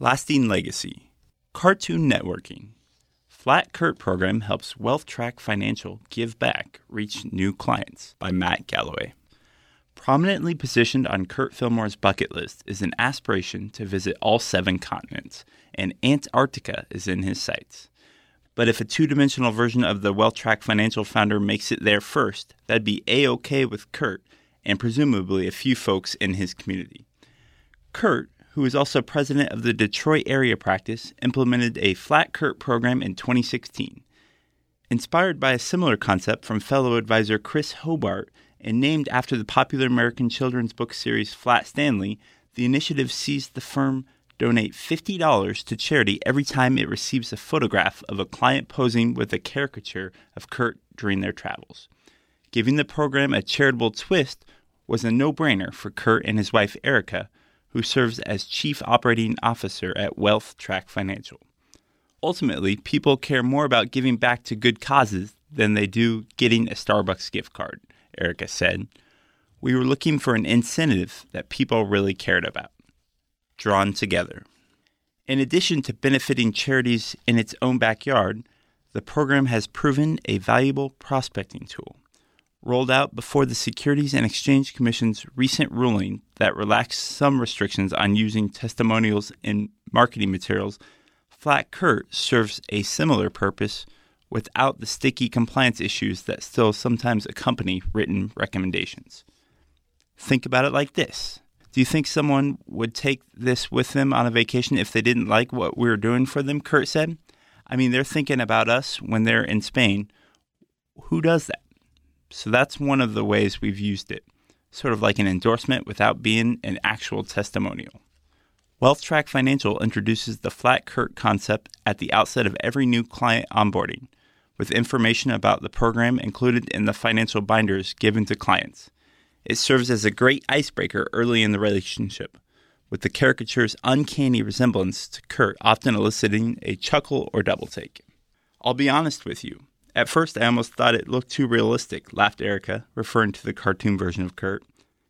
Lasting Legacy Cartoon Networking. Flat Kurt program helps Wealth Track Financial give back, reach new clients by Matt Galloway. Prominently positioned on Kurt Fillmore's bucket list is an aspiration to visit all seven continents, and Antarctica is in his sights. But if a two dimensional version of the Wealth Track Financial founder makes it there first, that'd be A OK with Kurt and presumably a few folks in his community. Kurt, who is also president of the Detroit area practice, implemented a Flat Kurt program in 2016. Inspired by a similar concept from fellow advisor Chris Hobart and named after the popular American children's book series Flat Stanley, the initiative sees the firm donate $50 to charity every time it receives a photograph of a client posing with a caricature of Kurt during their travels. Giving the program a charitable twist was a no brainer for Kurt and his wife Erica, who serves as Chief Operating Officer at Wealth Track Financial. Ultimately, people care more about giving back to good causes than they do getting a Starbucks gift card, Erica said. We were looking for an incentive that people really cared about. Drawn together. In addition to benefiting charities in its own backyard, the program has proven a valuable prospecting tool rolled out before the Securities and Exchange Commission's recent ruling that relaxed some restrictions on using testimonials in marketing materials, Flat Kurt serves a similar purpose without the sticky compliance issues that still sometimes accompany written recommendations. Think about it like this. Do you think someone would take this with them on a vacation if they didn't like what we were doing for them? Kurt said. I mean, they're thinking about us when they're in Spain. Who does that? So that's one of the ways we've used it, sort of like an endorsement without being an actual testimonial. WealthTrack Financial introduces the flat Kurt concept at the outset of every new client onboarding, with information about the program included in the financial binders given to clients. It serves as a great icebreaker early in the relationship, with the caricature's uncanny resemblance to Kurt often eliciting a chuckle or double take. I'll be honest with you, at first, I almost thought it looked too realistic, laughed Erica, referring to the cartoon version of Kurt.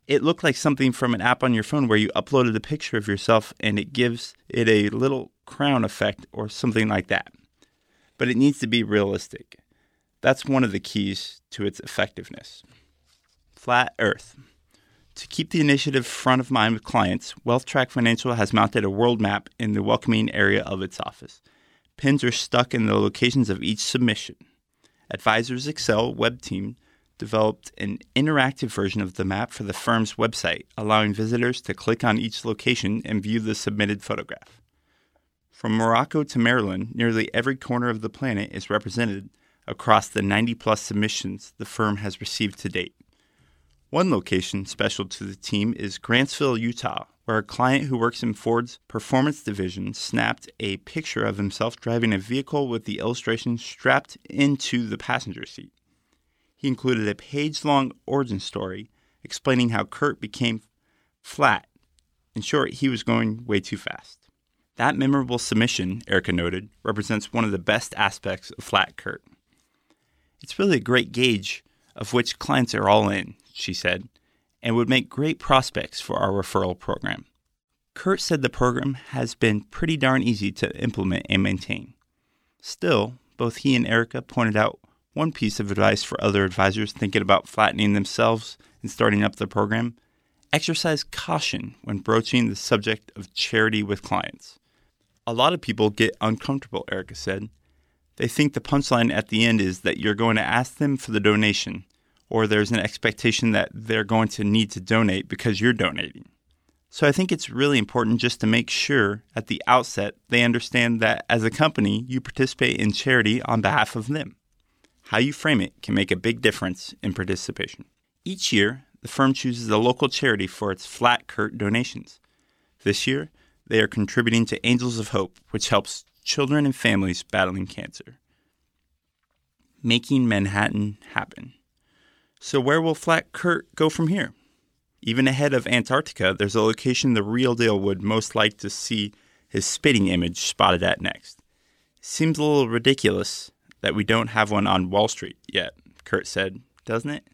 It looked like something from an app on your phone where you uploaded a picture of yourself and it gives it a little crown effect or something like that. But it needs to be realistic. That's one of the keys to its effectiveness. Flat Earth. To keep the initiative front of mind with clients, WealthTrack Financial has mounted a world map in the welcoming area of its office. Pins are stuck in the locations of each submission. Advisors Excel web team developed an interactive version of the map for the firm's website, allowing visitors to click on each location and view the submitted photograph. From Morocco to Maryland, nearly every corner of the planet is represented across the 90 plus submissions the firm has received to date. One location special to the team is Grantsville, Utah, where a client who works in Ford's performance division snapped a picture of himself driving a vehicle with the illustration strapped into the passenger seat. He included a page long origin story explaining how Kurt became flat. In short, he was going way too fast. That memorable submission, Erica noted, represents one of the best aspects of Flat Kurt. It's really a great gauge of which clients are all in, she said, and would make great prospects for our referral program. Kurt said the program has been pretty darn easy to implement and maintain. Still, both he and Erica pointed out one piece of advice for other advisors thinking about flattening themselves and starting up the program exercise caution when broaching the subject of charity with clients. A lot of people get uncomfortable, Erica said. They think the punchline at the end is that you're going to ask them for the donation or there's an expectation that they're going to need to donate because you're donating. So I think it's really important just to make sure at the outset they understand that as a company, you participate in charity on behalf of them. How you frame it can make a big difference in participation. Each year, the firm chooses a local charity for its flat Kurt donations. This year, they are contributing to Angels of Hope, which helps children and families battling cancer. Making Manhattan happen. So, where will Flat Kurt go from here? Even ahead of Antarctica, there's a location the real deal would most like to see his spitting image spotted at next. Seems a little ridiculous that we don't have one on Wall Street yet, Kurt said, doesn't it?